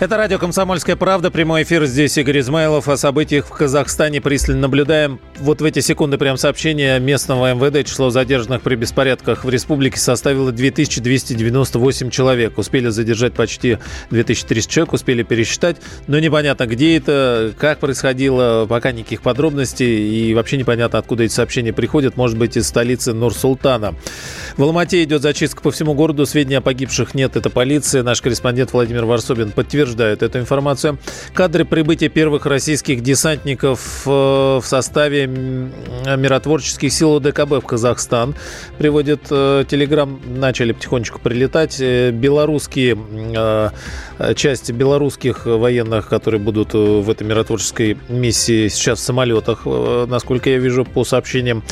Это радио «Комсомольская правда». Прямой эфир. Здесь Игорь Измайлов. О событиях в Казахстане пристально наблюдаем. Вот в эти секунды прям сообщение местного МВД. Число задержанных при беспорядках в республике составило 2298 человек. Успели задержать почти 2300 человек, успели пересчитать. Но непонятно, где это, как происходило, пока никаких подробностей. И вообще непонятно, откуда эти сообщения приходят. Может быть, из столицы Нур-Султана. В Алмате идет зачистка по всему городу. Сведений о погибших нет. Это полиция. Наш корреспондент Владимир Варсобин подтверждает эту информацию. Кадры прибытия первых российских десантников э, в составе миротворческих сил ОДКБ в Казахстан приводит э, Телеграм. Начали потихонечку прилетать. Э, белорусские части белорусских военных, которые будут в этой миротворческой миссии сейчас в самолетах, насколько я вижу по сообщениям.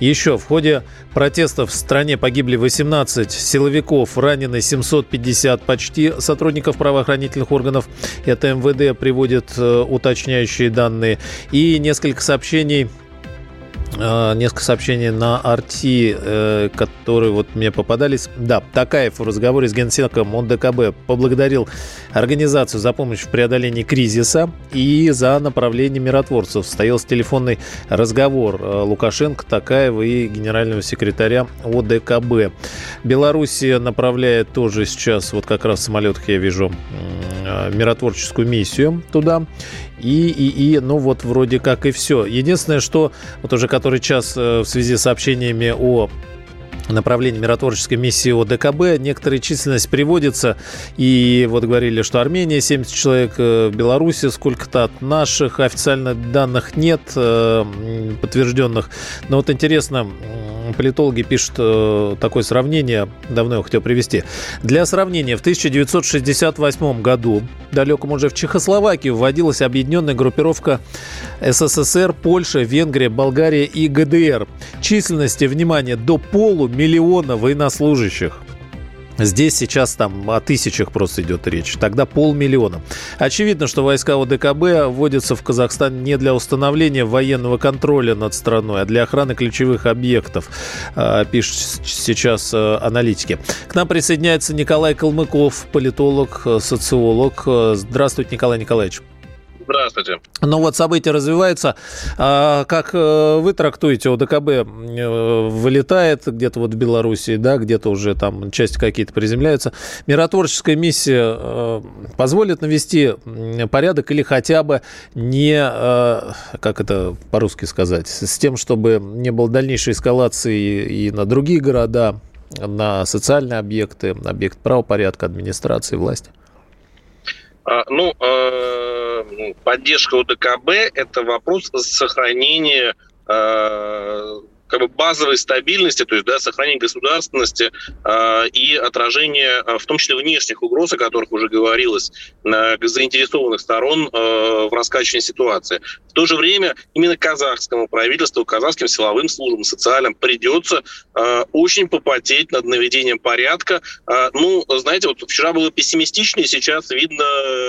Еще в ходе протестов в стране погибли 18 силовиков, ранены 750 почти сотрудников правоохранительных органов органов. Это МВД приводит э, уточняющие данные. И несколько сообщений несколько сообщений на Арти, э, которые вот мне попадались. Да, Такаев в разговоре с генсеком ОНДКБ поблагодарил организацию за помощь в преодолении кризиса и за направление миротворцев. Состоялся телефонный разговор Лукашенко, Такаева и генерального секретаря ОДКБ. Белоруссия направляет тоже сейчас, вот как раз в самолетах я вижу, Э, миротворческую миссию туда. И, и, и, ну вот вроде как и все. Единственное, что вот уже который час э, в связи с сообщениями о направлении миротворческой миссии ОДКБ. Некоторая численность приводится. И вот говорили, что Армения 70 человек, э, Беларуси сколько-то от наших. Официальных данных нет подтвержденных. Но вот интересно, политологи пишут э, такое сравнение, давно его хотел привести. Для сравнения, в 1968 году, далеком уже в Чехословакии, вводилась объединенная группировка СССР, Польша, Венгрия, Болгария и ГДР. Численности, внимание, до полумиллиона военнослужащих. Здесь сейчас там о тысячах просто идет речь. Тогда полмиллиона. Очевидно, что войска ОДКБ вводятся в Казахстан не для установления военного контроля над страной, а для охраны ключевых объектов, а, пишут сейчас э, аналитики. К нам присоединяется Николай Калмыков, политолог, э, социолог. Здравствуйте, Николай Николаевич. Здравствуйте. Ну вот события развиваются. А, как э, вы трактуете, ОДКБ э, вылетает где-то вот в Белоруссии, да, где-то уже там части какие-то приземляются. Миротворческая миссия э, позволит навести порядок или хотя бы не, как это по-русски сказать, с тем, чтобы не было дальнейшей эскалации и на другие города, на социальные объекты, объект правопорядка, администрации, власти? А, ну, э, поддержка УДКБ – это вопрос сохранения э, как бы базовой стабильности, то есть да, сохранение государственности э, и отражение, э, в том числе внешних угроз, о которых уже говорилось, э, заинтересованных сторон э, в раскачивании ситуации. В то же время именно казахскому правительству, казахским силовым службам, социальным придется э, очень попотеть над наведением порядка. Э, ну, знаете, вот вчера было пессимистичнее, сейчас видно,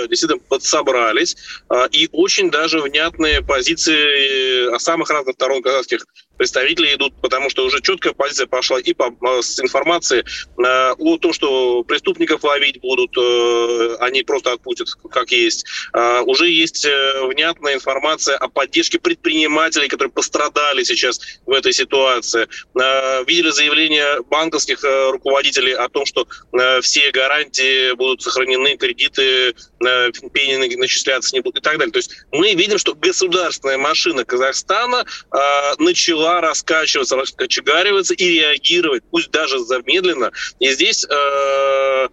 действительно подсобрались, э, и очень даже внятные позиции о самых разных сторон казахских представители идут, потому что уже четкая позиция пошла и по, э, с информацией э, о том, что преступников ловить будут, э, они просто отпустят как есть. Э, уже есть э, внятная информация о поддержке предпринимателей, которые пострадали сейчас в этой ситуации. Э, видели заявления банковских э, руководителей о том, что э, все гарантии будут сохранены, кредиты, э, пени начисляться не будут и так далее. То есть мы видим, что государственная машина Казахстана э, начала начала раскачиваться, раскочегариваться и реагировать, пусть даже замедленно. И здесь э,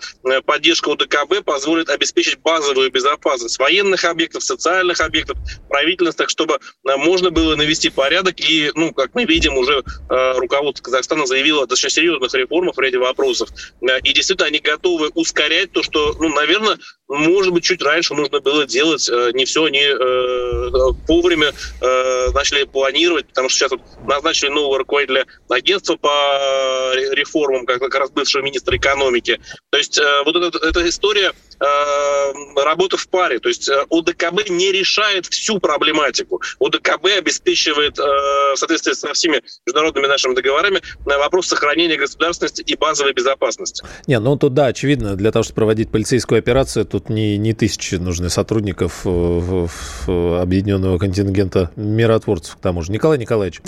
поддержка УДКБ позволит обеспечить базовую безопасность военных объектов, социальных объектов, правительственных, чтобы э, можно было навести порядок. И, ну, как мы видим, уже э, руководство Казахстана заявило о достаточно серьезных реформах в ряде вопросов. Э, и действительно они готовы ускорять то, что, ну, наверное, может быть, чуть раньше нужно было делать. Э, не все они э, вовремя э, начали планировать, потому что сейчас вот назначили нового руководителя агентства по реформам, как, как раз бывшего министра экономики. То есть э, вот эта, эта история э, работа в паре. То есть э, ОДКБ не решает всю проблематику. ОДКБ обеспечивает, э, в соответствии со всеми международными нашими договорами, на вопрос сохранения государственности и базовой безопасности. Не, ну тут да, очевидно, для того, чтобы проводить полицейскую операцию, тут не, не тысячи нужны сотрудников э, объединенного контингента миротворцев, к тому же. Николай Николаевич,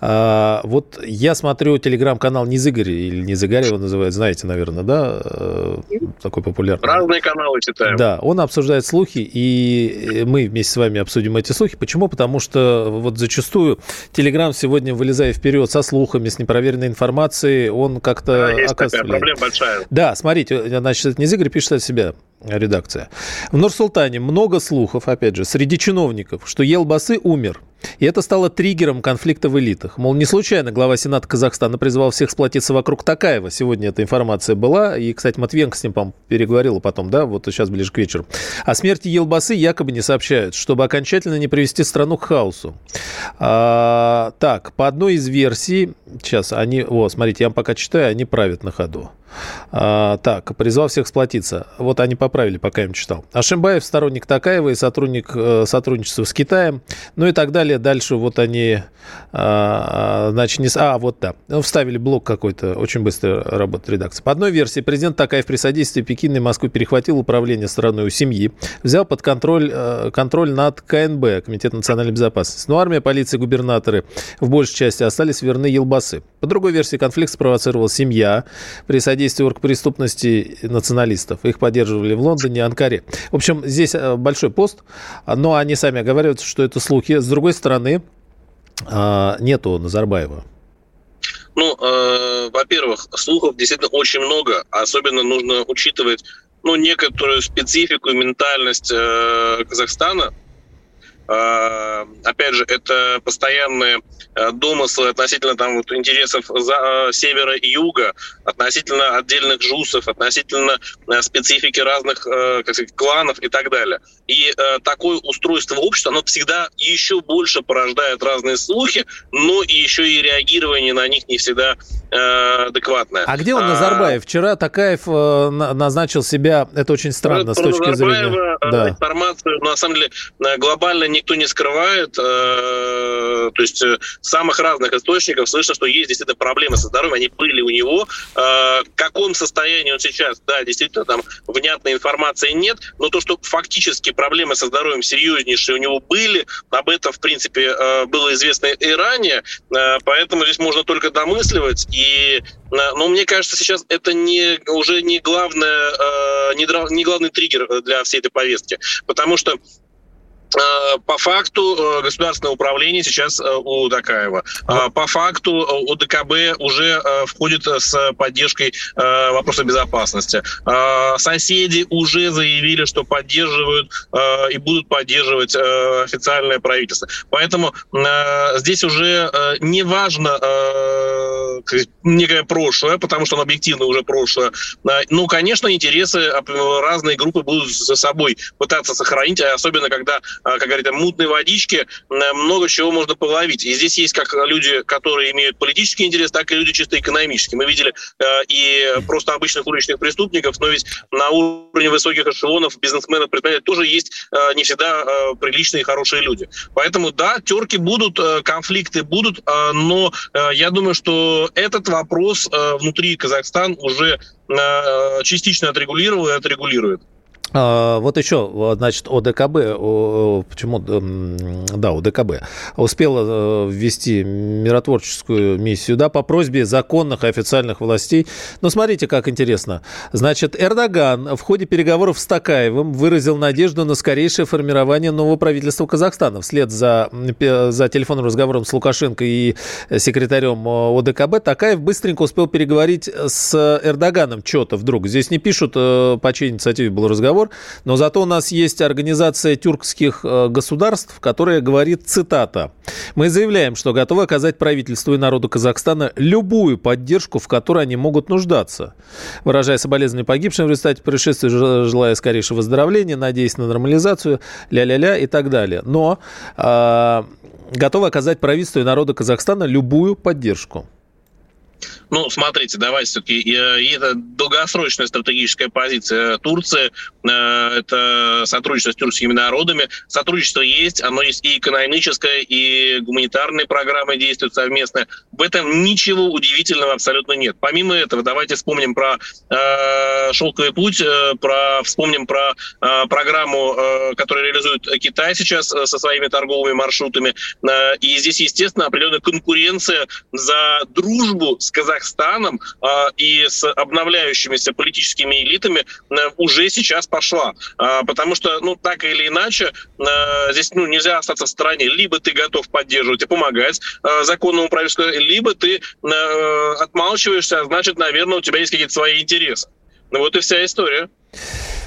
а, вот я смотрю телеграм-канал Низыгорь, или Низыгорь его называют, знаете, наверное, да? Э, такой популярный. Разные каналы читаем. Да, он обсуждает слухи, и мы вместе с вами обсудим эти слухи. Почему? Потому что вот зачастую Телеграм сегодня, вылезая вперед со слухами, с непроверенной информацией, он как-то да, есть такая проблема большая. Да, смотрите, значит, Низыгорь пишет от себя редакция. В Нур-Султане много слухов, опять же, среди чиновников, что Елбасы умер. И это стало триггером конфликта в элитах. Мол, не случайно глава Сената Казахстана призвал всех сплотиться вокруг Такаева. Сегодня эта информация была. И, кстати, Матвенко с ним, по переговорила потом, да, вот сейчас ближе к вечеру. О смерти Елбасы якобы не сообщают, чтобы окончательно не привести страну к хаосу. А, так, по одной из версий, сейчас они, о, смотрите, я вам пока читаю, они правят на ходу. А, так, призвал всех сплотиться. Вот они поправили, пока я им читал. Ашимбаев сторонник Такаева и сотрудник э, сотрудничества с Китаем. Ну и так далее. Дальше вот они, а, значит, не... А, вот да. Ну, вставили блок какой-то. Очень быстро работает редакция. По одной версии, президент Такаев при содействии Пекина и Москвы перехватил управление страной у семьи, взял под контроль, э, контроль над КНБ, Комитет национальной безопасности. Но армия, полиция, губернаторы в большей части остались верны Елбасы. По другой версии, конфликт спровоцировал семья при содействии противодействию оргпреступности националистов. Их поддерживали в Лондоне, Анкаре. В общем, здесь э, большой пост, но они сами оговариваются, что это слухи. С другой стороны, э, нету Назарбаева. Ну, э, во-первых, слухов действительно очень много. Особенно нужно учитывать ну, некоторую специфику и ментальность э, Казахстана. Э, опять же, это постоянные Э, домыслы относительно там вот интересов за, э, севера и юга, относительно отдельных жусов, относительно специфики разных как сказать, кланов и так далее. И такое устройство общества, оно всегда еще больше порождает разные слухи, но и еще и реагирование на них не всегда э, адекватное. А где он, Назарбаев? Вчера Такаев э, назначил себя, это очень странно Про с точки Назарбаева, зрения... Да. Информацию, на самом деле, глобально никто не скрывает. Э, то есть самых разных источников слышно, что есть действительно проблемы со здоровьем, они были у него. Э, в каком состоянии он сейчас, да, действительно, там внятной информации нет, но то, что фактически проблемы со здоровьем серьезнейшие у него были, об этом, в принципе, э, было известно и ранее, э, поэтому здесь можно только домысливать. И, но мне кажется, сейчас это не, уже не, главное, не, не главный триггер для всей этой повестки, потому что Э, по факту э, государственное управление сейчас э, у Дакаева. По факту ОДКБ уже входит с поддержкой вопроса безопасности. Соседи уже заявили, что поддерживают и будут поддерживать официальное правительство. Поэтому здесь уже не важно некое прошлое, потому что оно объективно уже прошлое. Ну, конечно, интересы разные группы будут за собой пытаться сохранить, особенно когда а, как говорят, мутной водички много чего можно половить. И здесь есть как люди, которые имеют политический интерес, так и люди чисто экономические. Мы видели э, и просто обычных уличных преступников, но ведь на уровне высоких эшелонов, бизнесменов, предприятий тоже есть э, не всегда э, приличные и хорошие люди. Поэтому, да, терки будут, конфликты будут, но я думаю, что этот вопрос внутри Казахстана уже частично отрегулировал и отрегулирует. А, вот еще, значит, ОДКБ, почему, да, ОДКБ, успела э, ввести миротворческую миссию, да, по просьбе законных и официальных властей. Но смотрите, как интересно. Значит, Эрдоган в ходе переговоров с Такаевым выразил надежду на скорейшее формирование нового правительства Казахстана. Вслед за, за телефонным разговором с Лукашенко и секретарем э, ОДКБ Такаев быстренько успел переговорить с Эрдоганом. Что-то вдруг. Здесь не пишут, э, по чьей инициативе был разговор разговор. Но зато у нас есть организация тюркских э, государств, которая говорит, цитата, «Мы заявляем, что готовы оказать правительству и народу Казахстана любую поддержку, в которой они могут нуждаться. Выражая соболезнования погибшим в результате происшествия, желая скорейшего выздоровления, надеясь на нормализацию, ля-ля-ля и так далее. Но э, готовы оказать правительству и народу Казахстана любую поддержку. Ну, смотрите, давайте все-таки, и это долгосрочная стратегическая позиция Турции, это сотрудничество с тюркскими народами. Сотрудничество есть, оно есть и экономическое, и гуманитарные программы действуют совместно. В этом ничего удивительного абсолютно нет. Помимо этого, давайте вспомним про э, шелковый путь, э, про вспомним про э, программу, э, которую реализует Китай сейчас э, со своими торговыми маршрутами. Э, и здесь, естественно, определенная конкуренция за дружбу с Казахстаном э, и с обновляющимися политическими элитами э, уже сейчас пошла. Э, потому что, ну, так или иначе, э, здесь ну, нельзя остаться в стороне. Либо ты готов поддерживать и помогать э, законному правительству, либо ты э, отмалчиваешься, а значит, наверное, у тебя есть какие-то свои интересы. Ну вот и вся история.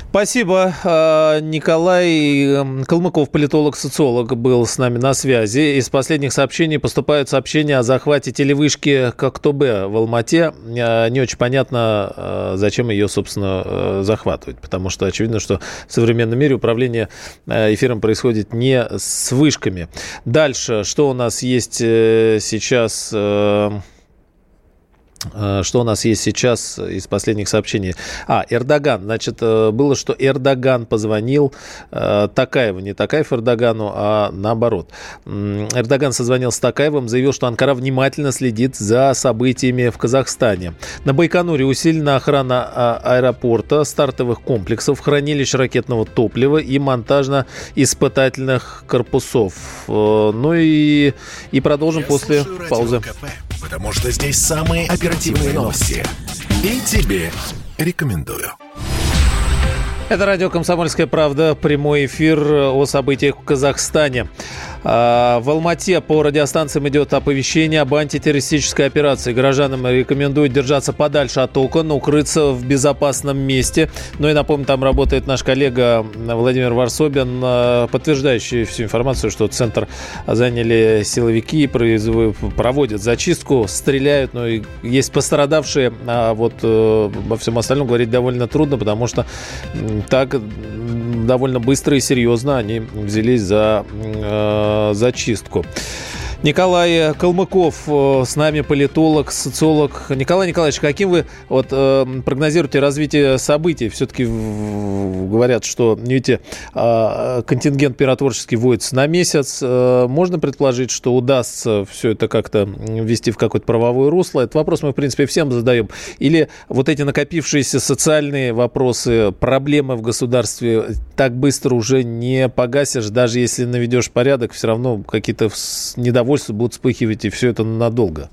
Спасибо. А, Николай эм, Калмыков, политолог-социолог, был с нами на связи. Из последних сообщений поступают сообщения о захвате телевышки Коктобе в Алмате. А, не очень понятно, а, зачем ее, собственно, э, захватывать, потому что очевидно, что в современном мире управление э, эфиром происходит не с вышками. Дальше, что у нас есть э, сейчас... Э, что у нас есть сейчас из последних сообщений? А, Эрдоган. Значит, э, было, что Эрдоган позвонил э, Такаеву, не Такаев Эрдогану, а наоборот. Эрдоган созвонил с Такаевым, заявил, что Анкара внимательно следит за событиями в Казахстане. На Байконуре усилена охрана а, аэропорта, стартовых комплексов, хранилищ ракетного топлива и монтажно-испытательных корпусов. Ну и, и продолжим Я после паузы. КП потому что здесь самые оперативные новости. И тебе рекомендую. Это радио «Комсомольская правда», прямой эфир о событиях в Казахстане. А, в Алмате по радиостанциям идет оповещение об антитеррористической операции. Горожанам рекомендуют держаться подальше от окон, укрыться в безопасном месте. Ну и напомню, там работает наш коллега Владимир Варсобин, а, подтверждающий всю информацию, что центр заняли силовики, проводят зачистку, стреляют, ну есть пострадавшие, а вот э, во всем остальном говорить довольно трудно, потому что так довольно быстро и серьезно они взялись за э, зачистку. Николай Калмыков э, с нами, политолог, социолог. Николай Николаевич, каким вы вот, э, прогнозируете развитие событий? Все-таки говорят, что видите, э, контингент пиротворческий вводится на месяц. Э, можно предположить, что удастся все это как-то ввести в какое-то правовое русло? Этот вопрос мы, в принципе, всем задаем. Или вот эти накопившиеся социальные вопросы, проблемы в государстве так быстро уже не погасишь, даже если наведешь порядок, все равно какие-то недовольства недовольство будут вспыхивать, и все это надолго.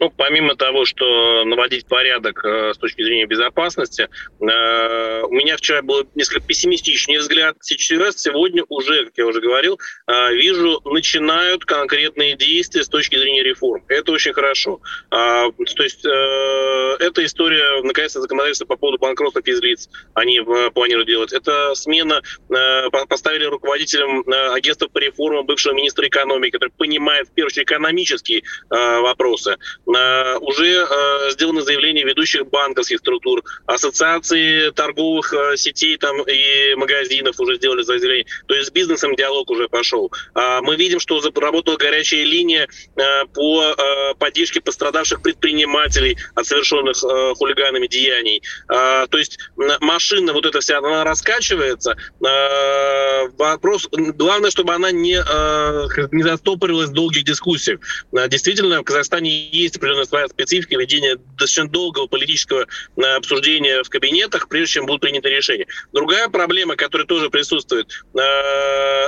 Ну, помимо того, что наводить порядок э, с точки зрения безопасности, э, у меня вчера был несколько пессимистичный взгляд. Сейчас, сегодня уже, как я уже говорил, э, вижу, начинают конкретные действия с точки зрения реформ. Это очень хорошо. Э, то есть э, эта история, наконец-то, законодательства по поводу банкротства физлиц они э, планируют делать. Это смена, э, поставили руководителем э, агентства по реформам бывшего министра экономики, который понимает, в первую очередь, экономические э, вопросы. Э, уже э, сделано заявление ведущих банковских структур, ассоциации торговых э, сетей там и магазинов уже сделали заявление. То есть с бизнесом диалог уже пошел. А мы видим, что заработала горячая линия по поддержке пострадавших предпринимателей от совершенных хулиганами деяний. То есть машина вот эта вся, она раскачивается. Вопрос, главное, чтобы она не, не застопорилась в долгих дискуссиях. Действительно, в Казахстане есть определенная своя специфика ведения достаточно долгого политического э, обсуждения в кабинетах, прежде чем будут приняты решения. Другая проблема, которая тоже присутствует, э,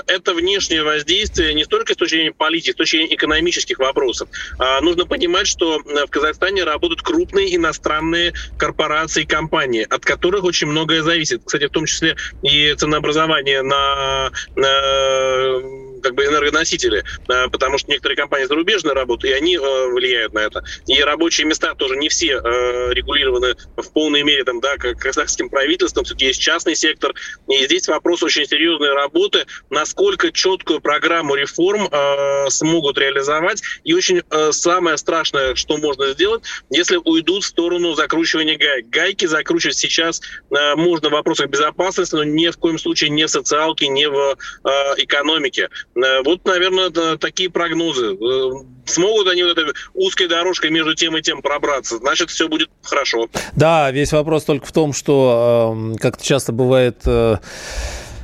это внешнее воздействие не столько с точки зрения политики, с точки зрения экономических вопросов. А нужно понимать, что э, в Казахстане работают крупные иностранные корпорации и компании, от которых очень многое зависит. Кстати, в том числе и ценообразование на, на как бы энергоносители, потому что некоторые компании зарубежные работают, и они влияют на это. И рабочие места тоже не все э, регулированы в полной мере там, да, как казахским правительством, все-таки есть частный сектор. И здесь вопрос очень серьезной работы, насколько четкую программу реформ э, смогут реализовать. И очень э, самое страшное, что можно сделать, если уйдут в сторону закручивания гаек. Гайки закручивать сейчас э, можно в вопросах безопасности, но ни в коем случае не в социалке, не в э, экономике. Э, вот, наверное, такие прогнозы. Э, смогут они вот этой узкой дорожкой между тем и тем пробраться, значит, все будет хорошо. Да, весь вопрос только в том, что, э, как часто бывает...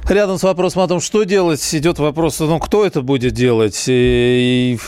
Рядом с вопросом о том, что делать, идет вопрос, ну, кто это будет делать. И,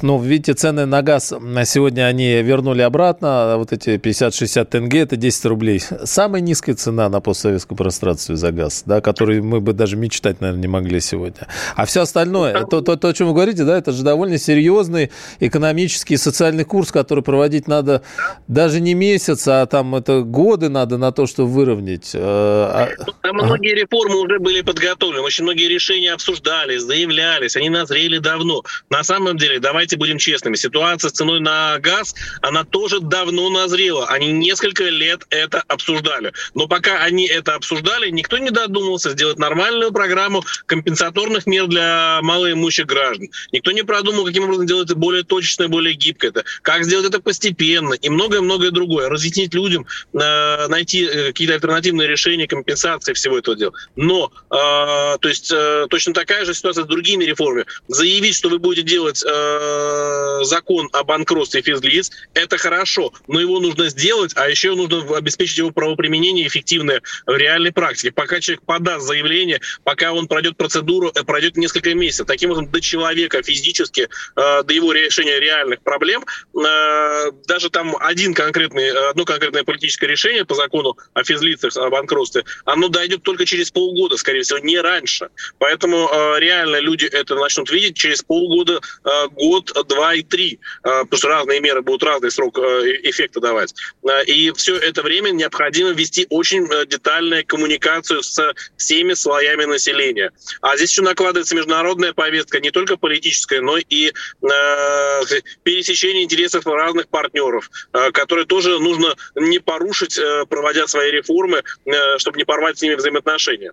ну, видите, цены на газ на сегодня они вернули обратно. Вот эти 50-60 тенге, это 10 рублей. Самая низкая цена на постсоветском пространстве за газ, да, который мы бы даже мечтать, наверное, не могли сегодня. А все остальное, то, то, то, о чем вы говорите, да, это же довольно серьезный экономический и социальный курс, который проводить надо даже не месяц, а там это годы надо на то, чтобы выровнять. Э, а, там многие реформы уже были были подготовлены, очень многие решения обсуждались, заявлялись, они назрели давно. На самом деле, давайте будем честными, ситуация с ценой на газ, она тоже давно назрела. Они несколько лет это обсуждали. Но пока они это обсуждали, никто не додумался сделать нормальную программу компенсаторных мер для малоимущих граждан. Никто не продумал, каким образом сделать это более точечно, более гибко. Это, как сделать это постепенно и многое-многое другое. Разъяснить людям, э, найти э, какие-то альтернативные решения компенсации всего этого дела. Но то есть э, точно такая же ситуация с другими реформами. Заявить, что вы будете делать э, закон о банкротстве физлиц, это хорошо, но его нужно сделать, а еще нужно обеспечить его правоприменение эффективное в реальной практике. Пока человек подаст заявление, пока он пройдет процедуру, э, пройдет несколько месяцев. Таким образом, до человека физически, до его решения реальных проблем, даже там один конкретный, одно конкретное политическое решение по закону о физлицах, о банкротстве, оно дойдет только через полгода, скорее всего, не раньше. Поэтому э, реально люди это начнут видеть через полгода, э, год, два и три, э, потому что разные меры будут разный срок э, эффекта давать. Э, и все это время необходимо вести очень э, детальную коммуникацию с всеми слоями населения. А здесь еще накладывается международная повестка, не только политическая, но и э, пересечение интересов разных партнеров, э, которые тоже нужно не порушить, э, проводя свои реформы, э, чтобы не порвать с ними взаимоотношения.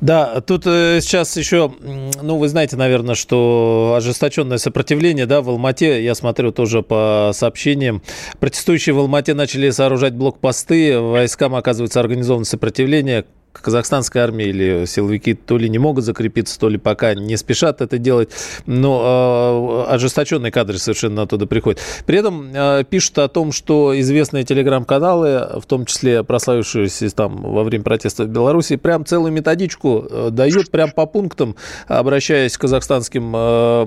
Да, тут э, сейчас еще, ну, вы знаете, наверное, что ожесточенное сопротивление, да, в Алмате, я смотрю тоже по сообщениям, протестующие в Алмате начали сооружать блокпосты, войскам, оказывается, организовано сопротивление, казахстанской армии или силовики то ли не могут закрепиться, то ли пока не спешат это делать, но э, ожесточенные кадры совершенно оттуда приходят. При этом э, пишут о том, что известные телеграм-каналы, в том числе прославившиеся там во время протеста в Беларуси, прям целую методичку э, дают прям по пунктам, обращаясь к казахстанским э,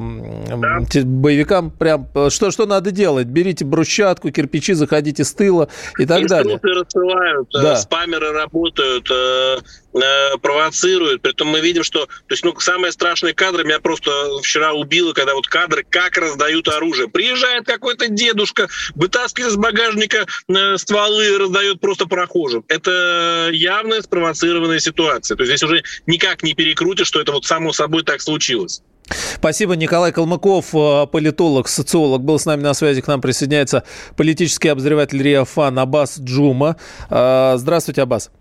да. боевикам, прям что, что надо делать, берите брусчатку, кирпичи, заходите с тыла и так далее. рассылают, да. спамеры работают, Э, провоцируют. Притом мы видим, что... То есть, ну, самые страшные кадры меня просто вчера убило, когда вот кадры, как раздают оружие. Приезжает какой-то дедушка, вытаскивает из багажника э, стволы и раздает просто прохожим. Это явная спровоцированная ситуация. То есть здесь уже никак не перекрутишь, что это вот само собой так случилось. Спасибо. Николай Калмыков, э, политолог, социолог, был с нами на связи. К нам присоединяется политический обозреватель Риафан Аббас Джума. Здравствуйте, Аббас.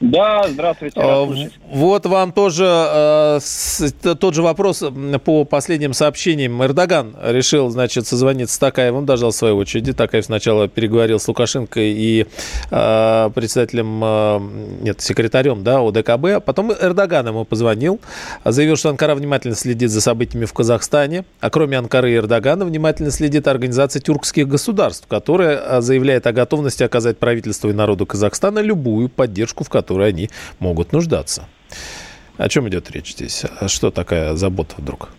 Да, здравствуйте. А, вот вам тоже э, тот же вопрос по последним сообщениям. Эрдоган решил, значит, созвониться с Такаевым, дождал своей очереди. Такаев сначала переговорил с Лукашенко и э, председателем, э, нет, секретарем, да, ОДКБ. А потом Эрдоган ему позвонил, заявил, что Анкара внимательно следит за событиями в Казахстане. А кроме Анкары и Эрдогана внимательно следит организация тюркских государств, которая заявляет о готовности оказать правительству и народу Казахстана любую поддержку, в которой которой они могут нуждаться. О чем идет речь здесь? А что такая забота вдруг?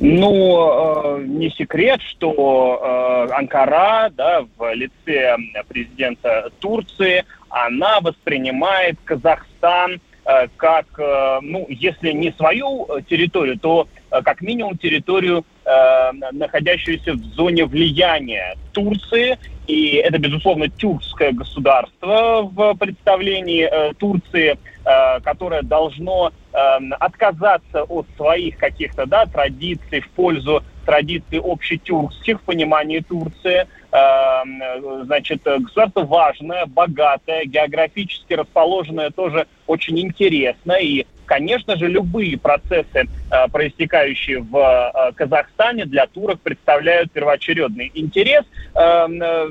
Ну, э, не секрет, что э, Анкара, да, в лице президента Турции, она воспринимает Казахстан э, как, ну, если не свою территорию, то как минимум территорию, находящуюся в зоне влияния Турции и это, безусловно, тюркское государство в представлении э, Турции, э, которое должно э, отказаться от своих каких-то да, традиций в пользу традиций общетюркских в понимании Турции. Э, значит, государство важное, богатое, географически расположенное тоже очень интересно и Конечно же, любые процессы, э, проистекающие в э, Казахстане, для турок представляют первоочередный интерес. Эм, э,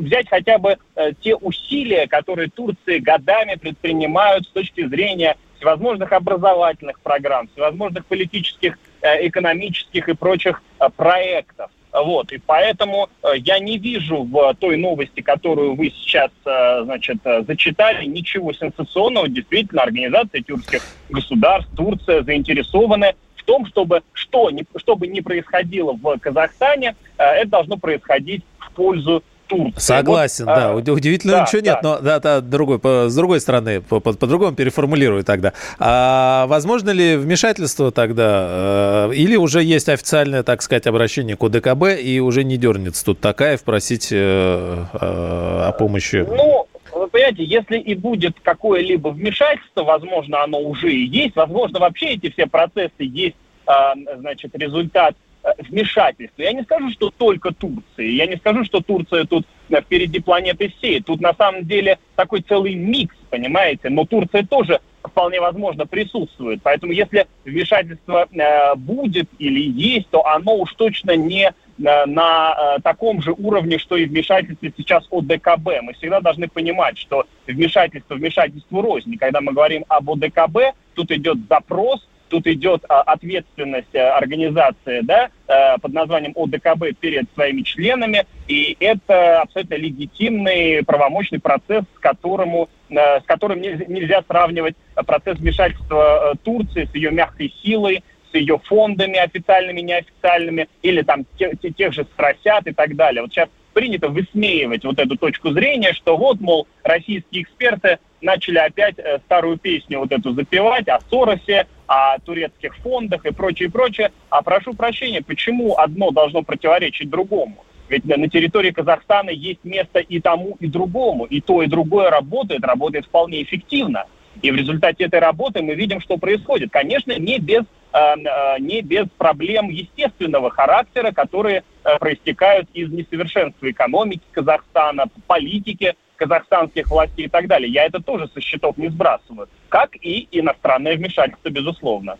взять хотя бы те усилия, которые Турции годами предпринимают с точки зрения всевозможных образовательных программ, всевозможных политических экономических и прочих проектов. Вот, и поэтому я не вижу в той новости, которую вы сейчас, значит, зачитали, ничего сенсационного. Действительно, организация тюркских государств, Турция заинтересованы в том, чтобы что, что бы ни происходило в Казахстане, это должно происходить в пользу Турции. Согласен, вот, да. А, Удивительно да, ничего да. нет, но да, да, другой, по, с другой стороны, по, по, по-другому переформулирую тогда. А возможно ли вмешательство тогда? Э, или уже есть официальное, так сказать, обращение к ОДКБ, и уже не дернется тут Такаев просить э, э, о помощи? Ну, вы понимаете, если и будет какое-либо вмешательство, возможно, оно уже и есть, возможно, вообще эти все процессы есть, э, значит, результат Э, вмешательства. Я не скажу, что только Турции. Я не скажу, что Турция тут э, впереди планеты всей. Тут на самом деле такой целый микс, понимаете. Но Турция тоже вполне возможно присутствует. Поэтому если вмешательство э, будет или есть, то оно уж точно не э, на э, таком же уровне, что и вмешательство сейчас ОДКБ. Мы всегда должны понимать, что вмешательство вмешательству рознь. Когда мы говорим об ОДКБ, тут идет запрос Тут идет а, ответственность а, организации да, а, под названием ОДКБ перед своими членами, и это абсолютно легитимный правомочный процесс, с, которому, с которым нельзя сравнивать процесс вмешательства Турции с ее мягкой силой, с ее фондами официальными, неофициальными, или там те, те, тех же спросят и так далее. Вот сейчас принято высмеивать вот эту точку зрения, что вот, мол, российские эксперты начали опять э, старую песню вот эту запевать о Соросе, о турецких фондах и прочее, прочее. А прошу прощения, почему одно должно противоречить другому? Ведь на территории Казахстана есть место и тому, и другому. И то, и другое работает, работает вполне эффективно. И в результате этой работы мы видим, что происходит. Конечно, не без, э, э, не без проблем естественного характера, которые э, проистекают из несовершенства экономики Казахстана, политики казахстанских властей и так далее. Я это тоже со счетов не сбрасываю. Как и иностранное вмешательство, безусловно.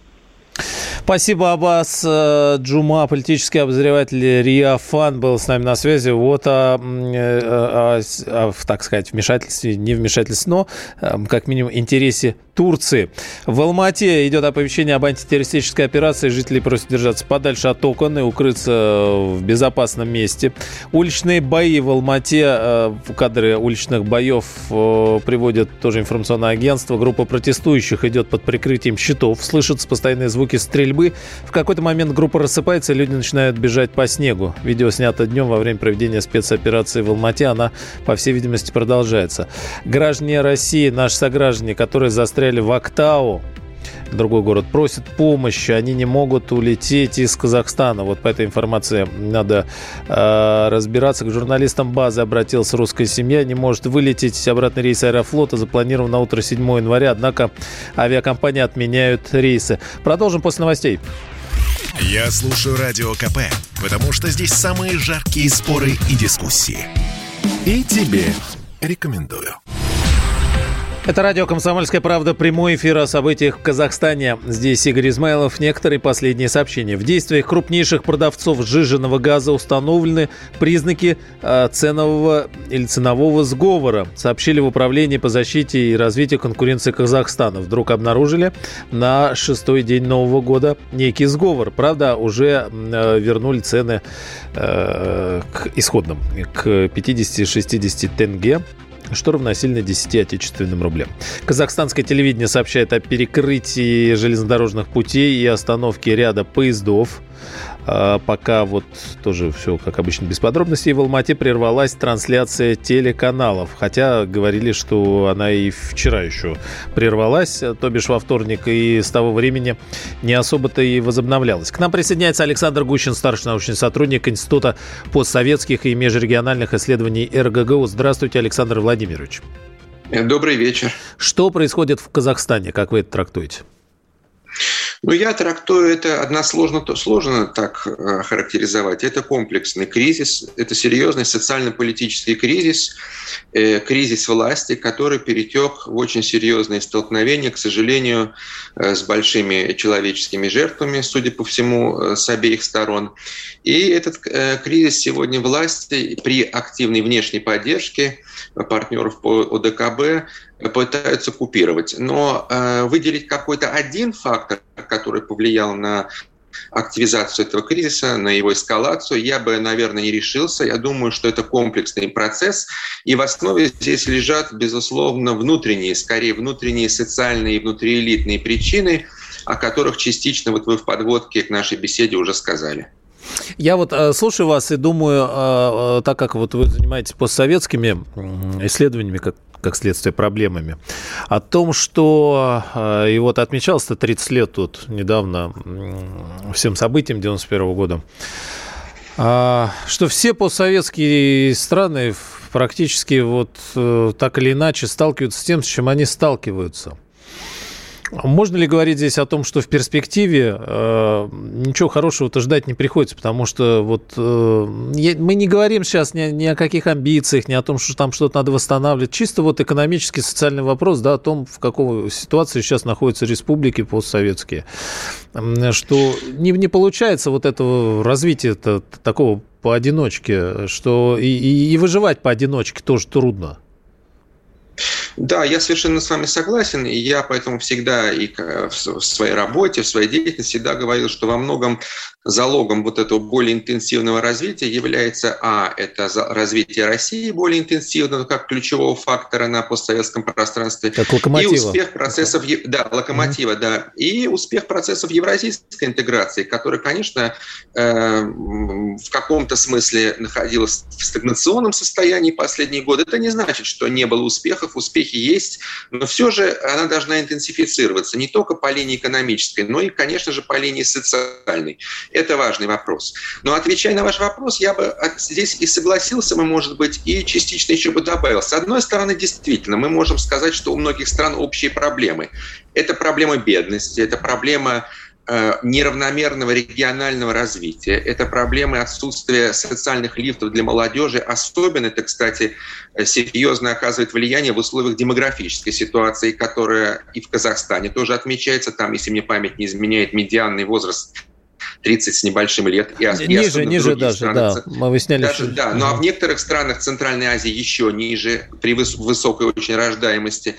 Спасибо, Аббас э, Джума, политический обозреватель РИА Фан был с нами на связи. Вот о, о, о, о так сказать, вмешательстве, не вмешательстве, но э, как минимум интересе Турции. В Алмате идет оповещение об антитеррористической операции. Жители просят держаться подальше от окон и укрыться в безопасном месте. Уличные бои в Алмате, э, кадры уличных боев приводят тоже информационное агентство. Группа протестующих идет под прикрытием щитов. Слышатся постоянные звуки стрельбы. В какой-то момент группа рассыпается, и люди начинают бежать по снегу. Видео снято днем во время проведения спецоперации в Алмате. Она, по всей видимости, продолжается. Граждане России, наши сограждане, которые застряли в Актау, другой город, просят помощи, они не могут улететь из Казахстана. Вот по этой информации надо э, разбираться. К журналистам базы обратился русская семья, не может вылететь. Обратный рейс Аэрофлота запланирован на утро 7 января, однако авиакомпании отменяют рейсы. Продолжим после новостей. Я слушаю Радио КП, потому что здесь самые жаркие споры и дискуссии. И тебе рекомендую. Это радио «Комсомольская правда». Прямой эфир о событиях в Казахстане. Здесь Игорь Измайлов. Некоторые последние сообщения. В действиях крупнейших продавцов сжиженного газа установлены признаки э, ценового или ценового сговора. Сообщили в Управлении по защите и развитию конкуренции Казахстана. Вдруг обнаружили на шестой день Нового года некий сговор. Правда, уже э, вернули цены э, к исходным, к 50-60 тенге что равносильно 10 отечественным рублям. Казахстанское телевидение сообщает о перекрытии железнодорожных путей и остановке ряда поездов. А, пока вот тоже все, как обычно, без подробностей. В Алмате прервалась трансляция телеканалов. Хотя говорили, что она и вчера еще прервалась, то бишь во вторник, и с того времени не особо-то и возобновлялась. К нам присоединяется Александр Гущин, старший научный сотрудник Института постсоветских и межрегиональных исследований РГГУ. Здравствуйте, Александр Владимирович. Добрый вечер. Что происходит в Казахстане, как вы это трактуете? Ну, я трактую это односложно, то сложно так э, характеризовать. Это комплексный кризис, это серьезный социально-политический кризис, э, кризис власти, который перетек в очень серьезные столкновения, к сожалению, э, с большими человеческими жертвами, судя по всему, с обеих сторон. И этот кризис сегодня власти при активной внешней поддержке партнеров по ОДКБ пытаются купировать. Но выделить какой-то один фактор, который повлиял на активизацию этого кризиса, на его эскалацию, я бы, наверное, не решился. Я думаю, что это комплексный процесс, и в основе здесь лежат, безусловно, внутренние, скорее внутренние социальные и внутриэлитные причины, о которых частично вот вы в подводке к нашей беседе уже сказали. Я вот э, слушаю вас и думаю, э, э, так как вот вы занимаетесь постсоветскими исследованиями, как, как следствие проблемами, о том, что, э, и вот отмечалось-то 30 лет тут недавно всем событиям 91 -го года, э, что все постсоветские страны практически вот э, так или иначе сталкиваются с тем, с чем они сталкиваются – можно ли говорить здесь о том, что в перспективе э, ничего хорошего-то ждать не приходится, потому что вот э, мы не говорим сейчас ни, ни о каких амбициях, ни о том, что там что-то надо восстанавливать, чисто вот экономический, социальный вопрос, да, о том, в какой ситуации сейчас находятся республики постсоветские, что не, не получается вот этого развития такого поодиночке, что и, и, и выживать поодиночке тоже трудно. Да, я совершенно с вами согласен, и я поэтому всегда и в своей работе, в своей деятельности всегда говорил, что во многом залогом вот этого более интенсивного развития является, а, это развитие России более интенсивного, как ключевого фактора на постсоветском пространстве. Как локомотива. И успех процессов, да, локомотива, mm-hmm. да, и успех процессов евразийской интеграции, который, конечно, э, в каком-то смысле находился в стагнационном состоянии последние годы. Это не значит, что не было успехов, успехи успехи есть, но все же она должна интенсифицироваться не только по линии экономической, но и, конечно же, по линии социальной. Это важный вопрос. Но отвечая на ваш вопрос, я бы здесь и согласился, мы, может быть, и частично еще бы добавил. С одной стороны, действительно, мы можем сказать, что у многих стран общие проблемы. Это проблема бедности, это проблема неравномерного регионального развития, это проблемы отсутствия социальных лифтов для молодежи. Особенно это, кстати, серьезно оказывает влияние в условиях демографической ситуации, которая и в Казахстане тоже отмечается. Там, если мне память не изменяет, медианный возраст 30 с небольшим лет. И, ниже, ниже даже, странах, да. Мы выясняли, даже, что... Да, ну а в некоторых странах Центральной Азии еще ниже, при выс- высокой очень рождаемости.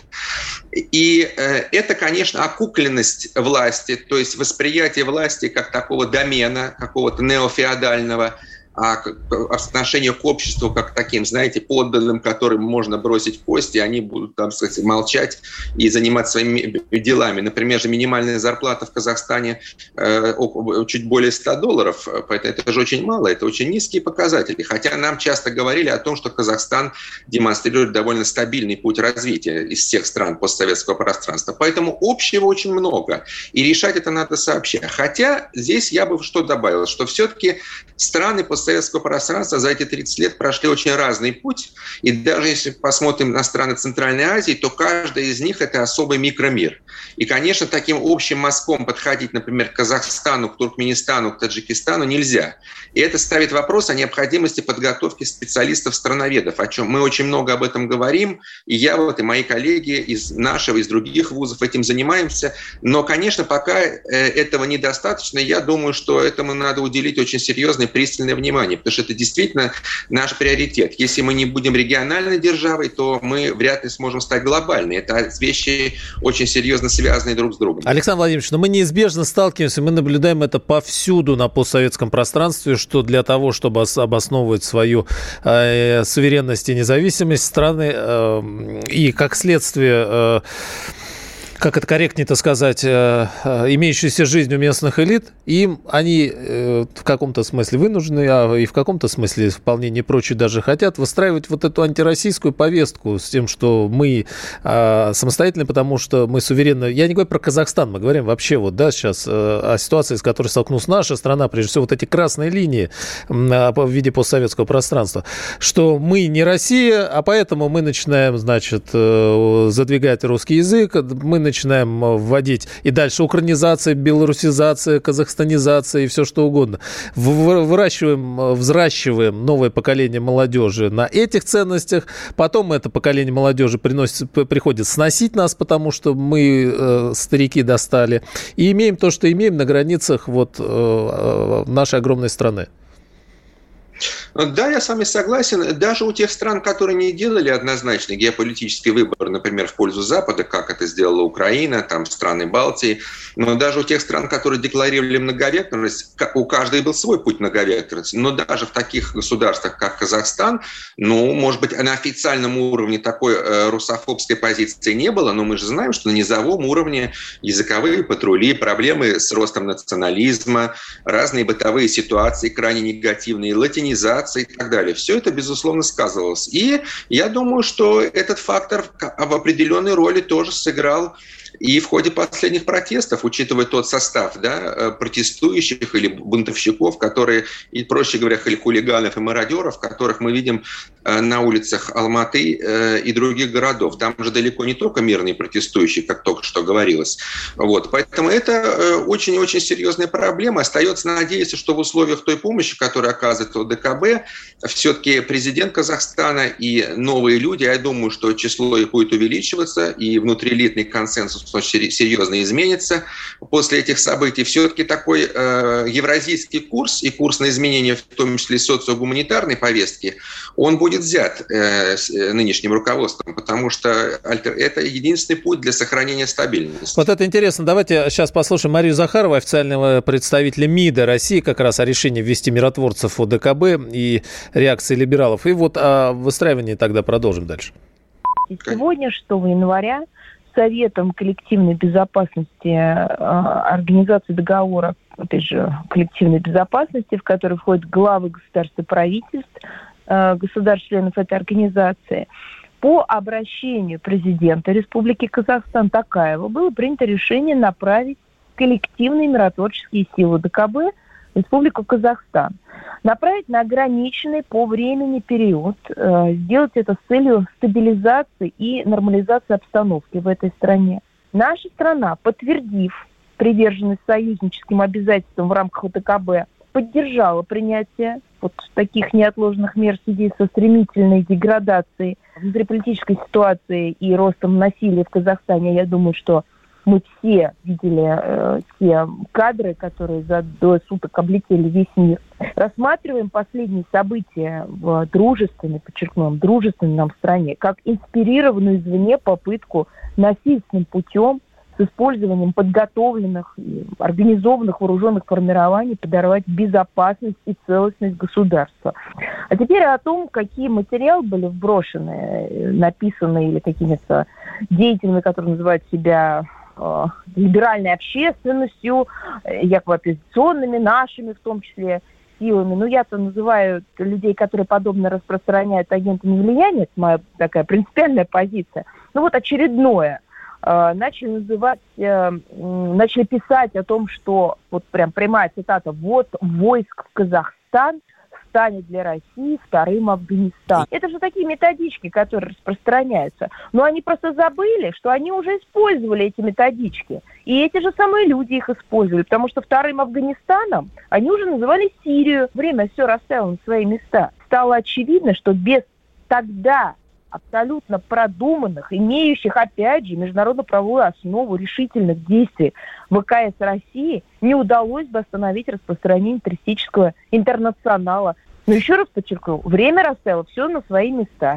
И э, это, конечно, окукленность власти, то есть восприятие власти как такого домена, какого-то неофеодального, а отношение к обществу как к таким, знаете, подданным, которым можно бросить кости, они будут, там, сказать, молчать и заниматься своими делами. Например, же минимальная зарплата в Казахстане э, чуть более 100 долларов, поэтому это же очень мало, это очень низкие показатели. Хотя нам часто говорили о том, что Казахстан демонстрирует довольно стабильный путь развития из всех стран постсоветского пространства. Поэтому общего очень много, и решать это надо сообща. Хотя здесь я бы что добавил, что все-таки страны постсоветского постсоветского пространства за эти 30 лет прошли очень разный путь. И даже если посмотрим на страны Центральной Азии, то каждая из них – это особый микромир. И, конечно, таким общим мазком подходить, например, к Казахстану, к Туркменистану, к Таджикистану нельзя. И это ставит вопрос о необходимости подготовки специалистов-страноведов, о чем мы очень много об этом говорим. И я вот, и мои коллеги из нашего, из других вузов этим занимаемся. Но, конечно, пока э, этого недостаточно. Я думаю, что этому надо уделить очень серьезное пристальное внимание внимание, потому что это действительно наш приоритет. Если мы не будем региональной державой, то мы вряд ли сможем стать глобальной. Это вещи очень серьезно связанные друг с другом. Александр Владимирович, но мы неизбежно сталкиваемся, мы наблюдаем это повсюду на постсоветском пространстве, что для того, чтобы обосновывать свою э, суверенность и независимость страны э, и как следствие э, как это корректнее-то сказать, э, э, имеющуюся жизнь у местных элит, им они э, в каком-то смысле вынуждены, а и в каком-то смысле вполне не прочь даже хотят выстраивать вот эту антироссийскую повестку с тем, что мы самостоятельны, потому что мы суверенны. Я не говорю про Казахстан, мы говорим вообще вот, да, сейчас о ситуации, с которой столкнулась наша страна, прежде всего вот эти красные линии в виде постсоветского пространства, что мы не Россия, а поэтому мы начинаем, значит, задвигать русский язык, мы начинаем э, вводить. И дальше украинизация, белорусизация, казахстанизация и все что угодно. Выращиваем, э, взращиваем новое поколение молодежи на этих ценностях. Потом это поколение молодежи приносит, приходит сносить нас, потому что мы э, старики достали. И имеем то, что имеем на границах вот, э, э нашей огромной страны. Да, я с вами согласен. Даже у тех стран, которые не делали однозначный геополитический выбор, например, в пользу Запада, как это сделала Украина, там страны Балтии, но даже у тех стран, которые декларировали многовекторность, у каждой был свой путь многовекторности. Но даже в таких государствах, как Казахстан, ну, может быть, на официальном уровне такой э, русофобской позиции не было, но мы же знаем, что на низовом уровне языковые патрули, проблемы с ростом национализма, разные бытовые ситуации крайне негативные, латинизация и так далее. Все это, безусловно, сказывалось. И я думаю, что этот фактор в определенной роли тоже сыграл и в ходе последних протестов, учитывая тот состав да, э, протестующих или бунтовщиков, которые, и, проще говоря, или хулиганов и мародеров, которых мы видим э, на улицах Алматы э, и других городов. Там же далеко не только мирные протестующие, как только что говорилось. Вот. Поэтому это очень-очень серьезная проблема. Остается надеяться, что в условиях той помощи, которую оказывает ОДКБ, все-таки президент Казахстана и новые люди, я думаю, что число их будет увеличиваться, и внутриэлитный консенсус очень серьезно изменится после этих событий. Все-таки такой э, евразийский курс и курс на изменение, в том числе социогуманитарной повестки, он будет взят э, э, нынешним руководством, потому что это единственный путь для сохранения стабильности. Вот это интересно. Давайте сейчас послушаем Марию Захарову, официального представителя МИДа России, как раз о решении ввести миротворцев ОДКБ и реакции либералов. И вот о выстраивании тогда продолжим дальше. Сегодня, 6 января, Советом коллективной безопасности э, Организации договора, опять же, коллективной безопасности, в который входят главы государств и правительств, э, государств-членов этой организации, по обращению президента Республики Казахстан Такаева было принято решение направить коллективные миротворческие силы ДКБ Республику Казахстан. Направить на ограниченный по времени период, э, сделать это с целью стабилизации и нормализации обстановки в этой стране. Наша страна, подтвердив приверженность союзническим обязательствам в рамках ОТКБ, поддержала принятие вот таких неотложных мер в связи со стремительной деградацией внутриполитической ситуации и ростом насилия в Казахстане. Я думаю, что мы все видели э, те кадры, которые за двое суток облетели весь мир. Рассматриваем последние события в дружественной, подчеркну, дружественной нам стране, как инспирированную извне попытку насильственным путем с использованием подготовленных и организованных вооруженных формирований подорвать безопасность и целостность государства. А теперь о том, какие материалы были вброшены, написаны или какими-то деятелями, которые называют себя э, либеральной общественностью, э, якобы оппозиционными, нашими в том числе силами. Ну, я-то называю людей, которые подобно распространяют агентами влияния, это моя такая принципиальная позиция. Ну, вот очередное. Э, начали называть, э, начали писать о том, что, вот прям прямая цитата, вот войск в Казахстан – станет для России вторым Афганистаном. Это же такие методички, которые распространяются. Но они просто забыли, что они уже использовали эти методички. И эти же самые люди их использовали, потому что вторым Афганистаном они уже называли Сирию. Время все расставило на свои места. Стало очевидно, что без тогда абсолютно продуманных, имеющих, опять же, международно-правовую основу решительных действий ВКС России, не удалось бы остановить распространение террористического интернационала. Но еще раз подчеркну, время расставило все на свои места.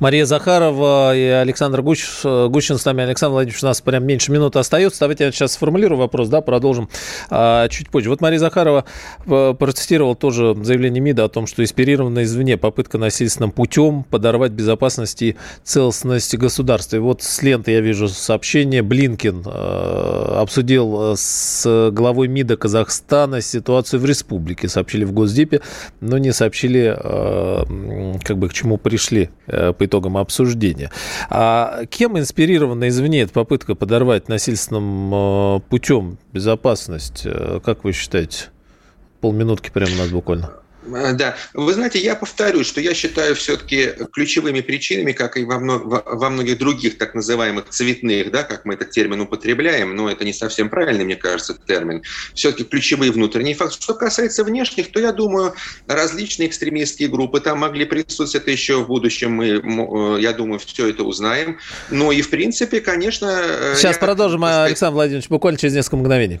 Мария Захарова и Александр Гуч, Гущин с нами. Александр Владимирович, у нас прям меньше минуты остается. Давайте я сейчас сформулирую вопрос, да, продолжим а, чуть позже. Вот Мария Захарова э, процитировала тоже заявление МИДа о том, что инспирирована извне попытка насильственным путем подорвать безопасность и целостность государства. И вот с ленты я вижу сообщение. Блинкин э, обсудил с главой МИДа Казахстана ситуацию в республике. Сообщили в Госдепе, но не сообщили, э, как бы к чему пришли Э, итогам обсуждения. А кем инспирирована извне эта попытка подорвать насильственным э, путем безопасность? Э, как вы считаете? Полминутки прямо у нас буквально. Э, да, вы знаете, я повторюсь, что я считаю все-таки ключевыми причинами, как и во, много, во многих других так называемых цветных, да, как мы этот термин употребляем, но это не совсем правильный, мне кажется, термин, все-таки ключевые внутренние факторы. Что касается внешних, то я думаю, различные экстремистские группы там могли присутствовать, это еще в будущем мы, э, я думаю, все это узнаем. Но и в принципе, конечно... Сейчас продолжим, сказать... Александр Владимирович, буквально через несколько мгновений.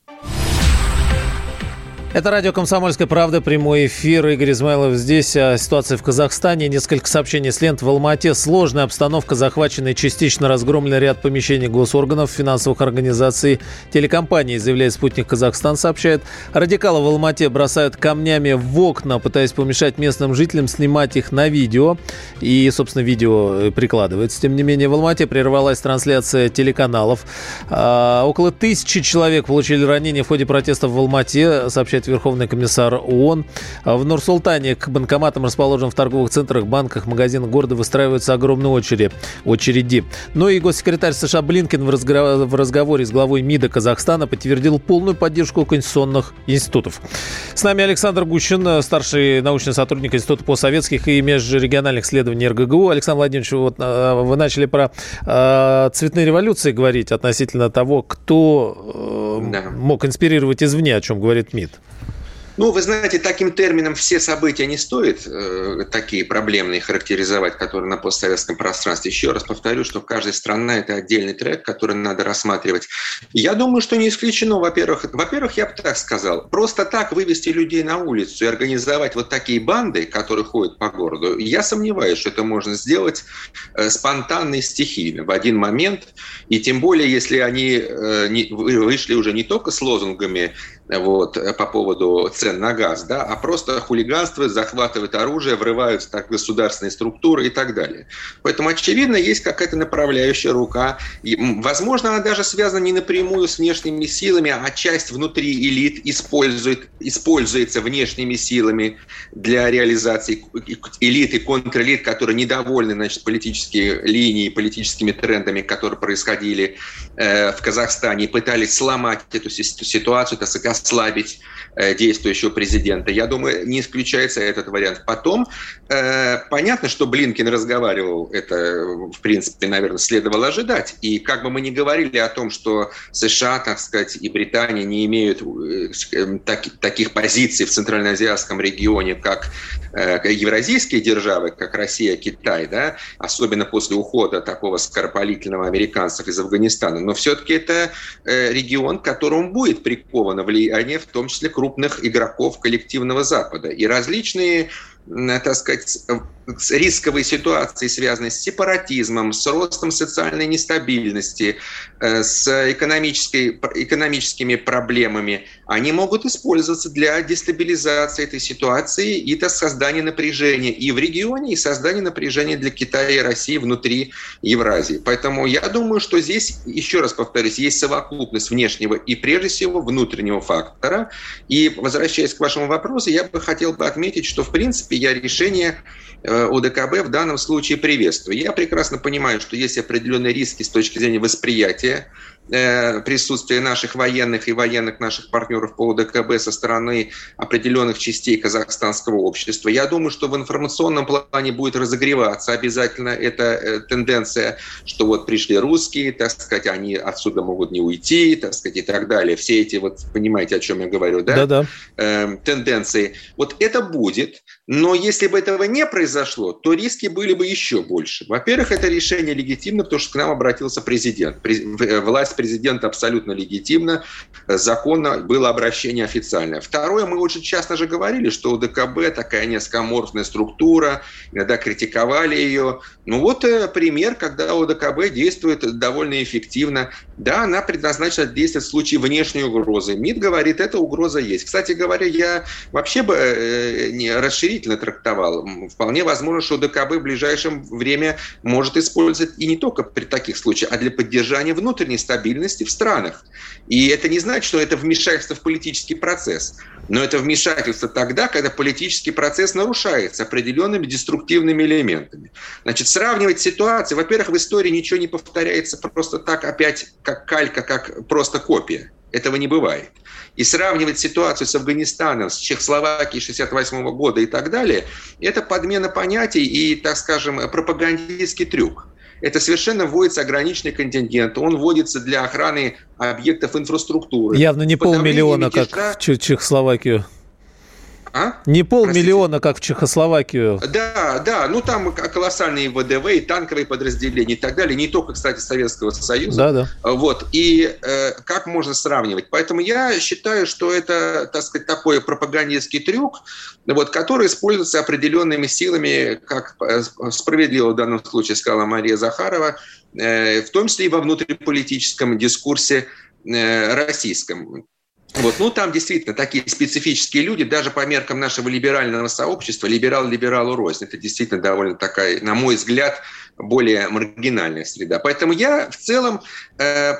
Это радио «Комсомольская правда», прямой эфир. Игорь Измайлов здесь. О ситуации в Казахстане. Несколько сообщений с лент. В Алмате сложная обстановка, захваченный частично разгромленный ряд помещений госорганов, финансовых организаций, телекомпаний, заявляет «Спутник Казахстан», сообщает. Радикалы в Алмате бросают камнями в окна, пытаясь помешать местным жителям снимать их на видео. И, собственно, видео прикладывается. Тем не менее, в Алмате прервалась трансляция телеканалов. А, около тысячи человек получили ранения в ходе протестов в Алмате, сообщает сообщает Верховный комиссар ООН. В Нур-Султане к банкоматам, расположенным в торговых центрах, банках, магазинах города, выстраиваются огромные очереди. очереди. Но и госсекретарь США Блинкен в, разго- в разговоре с главой МИДа Казахстана подтвердил полную поддержку конституционных институтов. С нами Александр Гущин, старший научный сотрудник Института постсоветских и межрегиональных исследований РГГУ. Александр Владимирович, вот, э, вы начали про э, цветные революции говорить относительно того, кто э, да. мог инспирировать извне, о чем говорит МИД. Ну, вы знаете, таким термином все события не стоит э, такие проблемные характеризовать, которые на постсоветском пространстве. Еще раз повторю, что каждая страна – это отдельный трек, который надо рассматривать. Я думаю, что не исключено, во-первых, во-первых, я бы так сказал, просто так вывести людей на улицу и организовать вот такие банды, которые ходят по городу, я сомневаюсь, что это можно сделать э, спонтанно и стихийно в один момент, и тем более, если они э, не, вышли уже не только с лозунгами вот, по поводу цен на газ, да, а просто хулиганствуют, захватывают оружие, врываются так, в государственные структуры и так далее. Поэтому, очевидно, есть какая-то направляющая рука. И, возможно, она даже связана не напрямую с внешними силами, а часть внутри элит использует, используется внешними силами для реализации элит и контрэлит, которые недовольны значит, политические линии, политическими трендами, которые происходили э, в Казахстане, и пытались сломать эту ситуацию, так ослабить э, действующего президента. Я думаю, не исключается этот вариант. Потом, э, понятно, что Блинкин разговаривал, это, в принципе, наверное, следовало ожидать. И как бы мы ни говорили о том, что США, так сказать, и Британия не имеют э, так, таких позиций в Центральноазиатском регионе, как э, евразийские державы, как Россия, Китай, да, особенно после ухода такого скоропалительного американцев из Афганистана, но все-таки это э, регион, к которому будет приковано влияние, в том числе крупных игроков коллективного Запада. И различные так сказать, рисковые ситуации, связанные с сепаратизмом, с ростом социальной нестабильности, э, с экономической, экономическими проблемами, они могут использоваться для дестабилизации этой ситуации и для создания напряжения и в регионе, и создания напряжения для Китая и России внутри Евразии. Поэтому я думаю, что здесь, еще раз повторюсь, есть совокупность внешнего и прежде всего внутреннего фактора. И возвращаясь к вашему вопросу, я бы хотел бы отметить, что в принципе я решение Э, ОДКБ в данном случае приветствую. Я прекрасно понимаю, что есть определенные риски с точки зрения восприятия Э, присутствие наших военных и военных наших партнеров по ОДКБ со стороны определенных частей казахстанского общества. Я думаю, что в информационном плане будет разогреваться обязательно эта э, тенденция, что вот пришли русские, так сказать, они отсюда могут не уйти, так сказать, и так далее. Все эти вот, понимаете, о чем я говорю, да? Да-да. Э, тенденции. Вот это будет, но если бы этого не произошло, то риски были бы еще больше. Во-первых, это решение легитимно, потому что к нам обратился президент. Власть президента абсолютно легитимно, законно было обращение официальное. Второе, мы очень часто же говорили, что у ДКБ такая нескоморфная структура, иногда критиковали ее. Ну вот э, пример, когда ОДКБ действует довольно эффективно. Да, она предназначена действовать в случае внешней угрозы. МИД говорит, эта угроза есть. Кстати говоря, я вообще бы э, не расширительно трактовал. Вполне возможно, что ДКБ в ближайшем время может использовать и не только при таких случаях, а для поддержания внутренней стабильности в странах. И это не значит, что это вмешательство в политический процесс. Но это вмешательство тогда, когда политический процесс нарушается определенными деструктивными элементами. Значит, сравнивать ситуации, во-первых, в истории ничего не повторяется просто так, опять как калька, как просто копия. Этого не бывает. И сравнивать ситуацию с Афганистаном, с Чехословакией 68 года и так далее, это подмена понятий и, так скажем, пропагандистский трюк это совершенно вводится ограниченный контингент. Он вводится для охраны объектов инфраструктуры. Явно не полмиллиона, как в Чехословакию. А? Не полмиллиона, как в Чехословакию. Да, да, ну там колоссальные ВДВ, и танковые подразделения и так далее, не только, кстати, Советского Союза. Да, да. Вот, и э, как можно сравнивать? Поэтому я считаю, что это, так сказать, такой пропагандистский трюк, вот, который используется определенными силами, как э, справедливо в данном случае сказала Мария Захарова, э, в том числе и во внутриполитическом дискурсе э, российском. Вот, ну, там действительно такие специфические люди, даже по меркам нашего либерального сообщества, либерал либералу рознь. Это действительно довольно такая, на мой взгляд, более маргинальная среда. Поэтому я в целом э,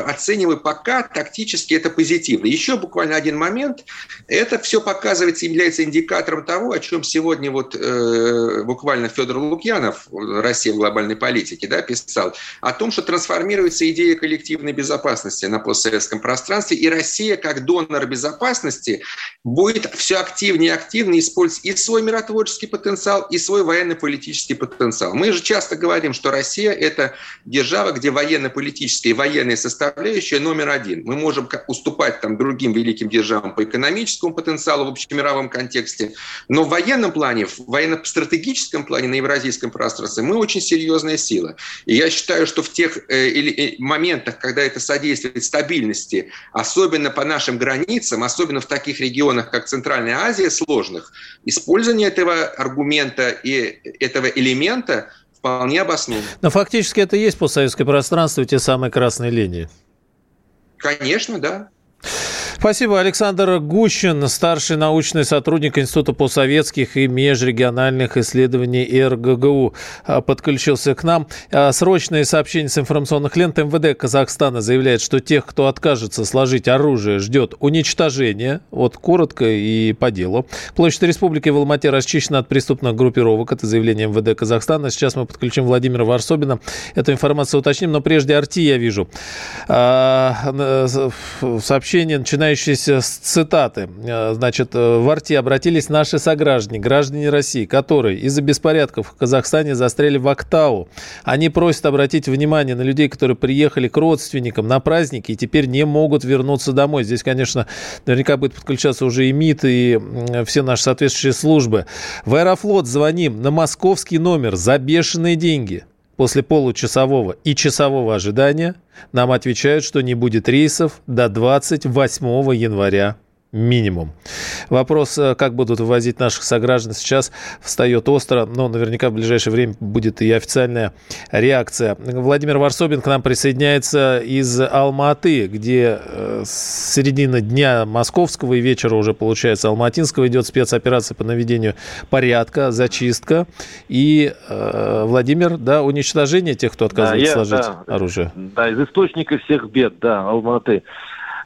оцениваю пока тактически это позитивно. Еще буквально один момент. Это все показывается, является индикатором того, о чем сегодня вот э, буквально Федор Лукьянов, Россия в глобальной политике, да, писал, о том, что трансформируется идея коллективной безопасности на постсоветском пространстве, и Россия как донор безопасности будет все активнее и активнее использовать и свой миротворческий потенциал, и свой военно-политический потенциал. Мы же часто говорим, что Россия – это держава, где военно-политическая и военная составляющая номер один. Мы можем уступать там другим великим державам по экономическому потенциалу в общемировом контексте, но в военном плане, в военно-стратегическом плане на евразийском пространстве мы очень серьезная сила. И я считаю, что в тех э, э, моментах, когда это содействует стабильности, особенно по нашим границам, особенно в таких регионах, как Центральная Азия, сложных, использование этого аргумента и этого элемента – вполне обоснованно. Но фактически это и есть постсоветское пространство, те самые красные линии. Конечно, да. Спасибо. Александр Гущин, старший научный сотрудник Института постсоветских и межрегиональных исследований РГГУ, а, подключился к нам. А, срочное сообщение с информационных лент МВД Казахстана заявляет, что тех, кто откажется сложить оружие, ждет уничтожение. Вот коротко и по делу. Площадь Республики в Алмате расчищена от преступных группировок. Это заявление МВД Казахстана. Сейчас мы подключим Владимира Варсобина. Эту информацию уточним. Но прежде Арти я вижу. А, сообщение начинает начинающиеся с цитаты. Э, значит, э, в Арте обратились наши сограждане, граждане России, которые из-за беспорядков в Казахстане застряли в Актау. Они просят обратить внимание на людей, которые приехали к родственникам на праздники и теперь не могут вернуться домой. Здесь, конечно, наверняка будет подключаться уже и МИД, и все наши соответствующие службы. В Аэрофлот звоним на московский номер за бешеные деньги – После получасового и часового ожидания нам отвечают, что не будет рейсов до 28 января минимум. Вопрос, э, как будут вывозить наших сограждан, сейчас встает остро, но наверняка в ближайшее время будет и официальная реакция. Владимир Варсобин к нам присоединяется из Алматы, где э, с середины дня московского и вечера уже, получается, алматинского идет спецоперация по наведению порядка, зачистка. И, э, Владимир, да, уничтожение тех, кто отказывается да, сложить да, оружие. Да, из источника всех бед, да, Алматы.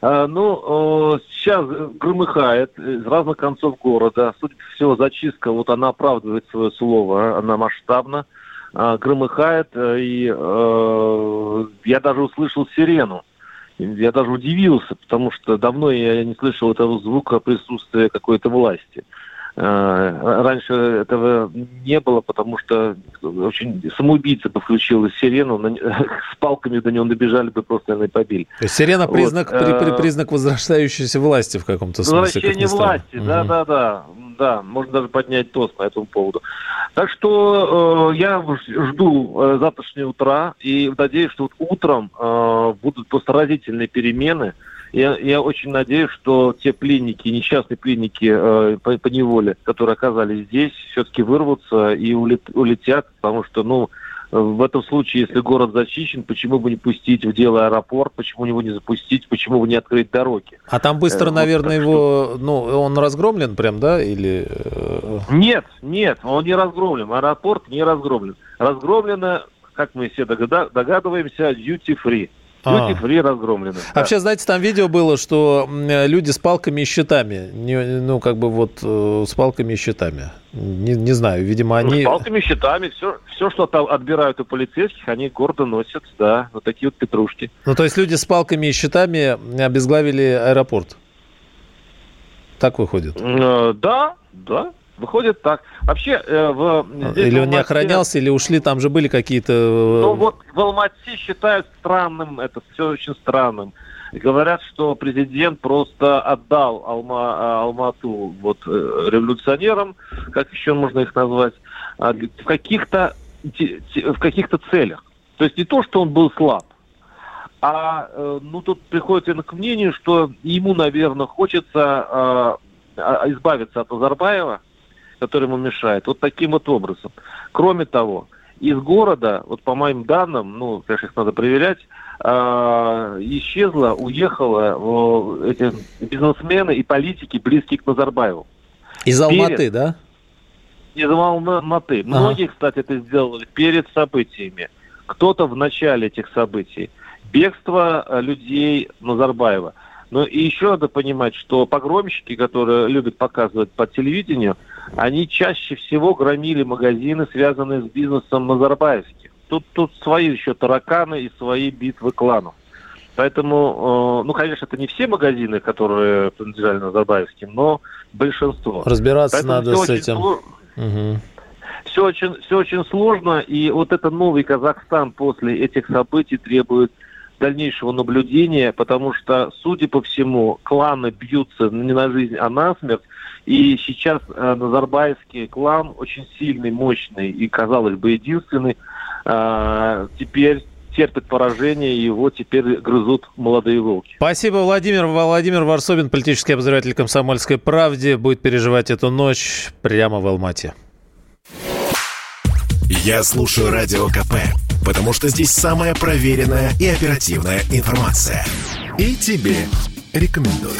А, ну, сейчас громыхает из разных концов города. Судя по всему, зачистка, вот она оправдывает свое слово, она масштабна, а, громыхает, э, и э, я даже услышал сирену. Я даже удивился, потому что давно я не слышал этого звука присутствия какой-то власти. Э, раньше этого не было, потому что очень самоубийца бы включил сирену, с палками до него набежали бы просто, наверное, побили. То есть сирена признак, вот. при, при, э, признак возвращающейся власти в каком-то смысле. Возвращение власти, да, да, да, да. Можно даже поднять тост по этому поводу. Так что э, я жду э, завтрашнего утра и надеюсь, что вот утром э, будут просто разительные перемены. Я, я очень надеюсь, что те пленники, несчастные пленники э, по, по неволе, которые оказались здесь, все-таки вырвутся и улет, улетят, потому что, ну, в этом случае, если город зачищен, почему бы не пустить в дело аэропорт, почему его не запустить, почему бы не открыть дороги? А там быстро, э, наверное, вот, его, что... ну, он разгромлен прям, да, или... Э? Нет, нет, он не разгромлен, аэропорт не разгромлен. Разгромлено, как мы все догадываемся, duty free. Люди фри разгромлены. Вообще, знаете, там видео было, что люди с палками и щитами. Не, ну, как бы вот э, с палками и щитами. Не, не знаю, видимо, ну, они... с палками и щитами. Все, все, что там отбирают у полицейских, они гордо носят, да. Вот такие вот петрушки. Ну, то есть люди с палками и щитами обезглавили аэропорт? Так выходит? Э, да, да. Выходит так. Вообще э, в здесь или он Алмате... не охранялся, или ушли, там же были какие-то. Э, ну вот в Алмате считают странным, это все очень странным. Говорят, что президент просто отдал Алма, а, Алмату вот, э, революционерам, как еще можно их назвать, а, в каких-то в каких-то целях. То есть не то, что он был слаб, а э, ну тут приходится к мнению, что ему, наверное, хочется избавиться от Назарбаева, который ему мешает, вот таким вот образом. Кроме того, из города, вот по моим данным, ну, конечно, их надо проверять, э, исчезла, уехала э, эти бизнесмены и политики, близкие к Назарбаеву. Из Алматы, перед... да? Из Алматы. Ага. Многие, кстати, это сделали перед событиями. Кто-то в начале этих событий. Бегство э, людей Назарбаева. Но и еще надо понимать, что погромщики, которые любят показывать по телевидению, они чаще всего громили магазины, связанные с бизнесом Назарбаевских. Тут, тут свои еще тараканы и свои битвы кланов. Поэтому, э, ну, конечно, это не все магазины, которые принадлежали Назарбаевским, но большинство. Разбираться Поэтому надо с этим. Угу. Все очень, все очень сложно, и вот это новый Казахстан после этих событий требует дальнейшего наблюдения, потому что, судя по всему, кланы бьются не на жизнь, а на смерть. И сейчас э, Назарбаевский клан очень сильный, мощный и, казалось бы, единственный, э, теперь терпит поражение, и его теперь грызут молодые волки. Спасибо, Владимир. Владимир Варсобин, политический обозреватель «Комсомольской правде», будет переживать эту ночь прямо в Алмате. Я слушаю Радио КП, потому что здесь самая проверенная и оперативная информация. И тебе рекомендую.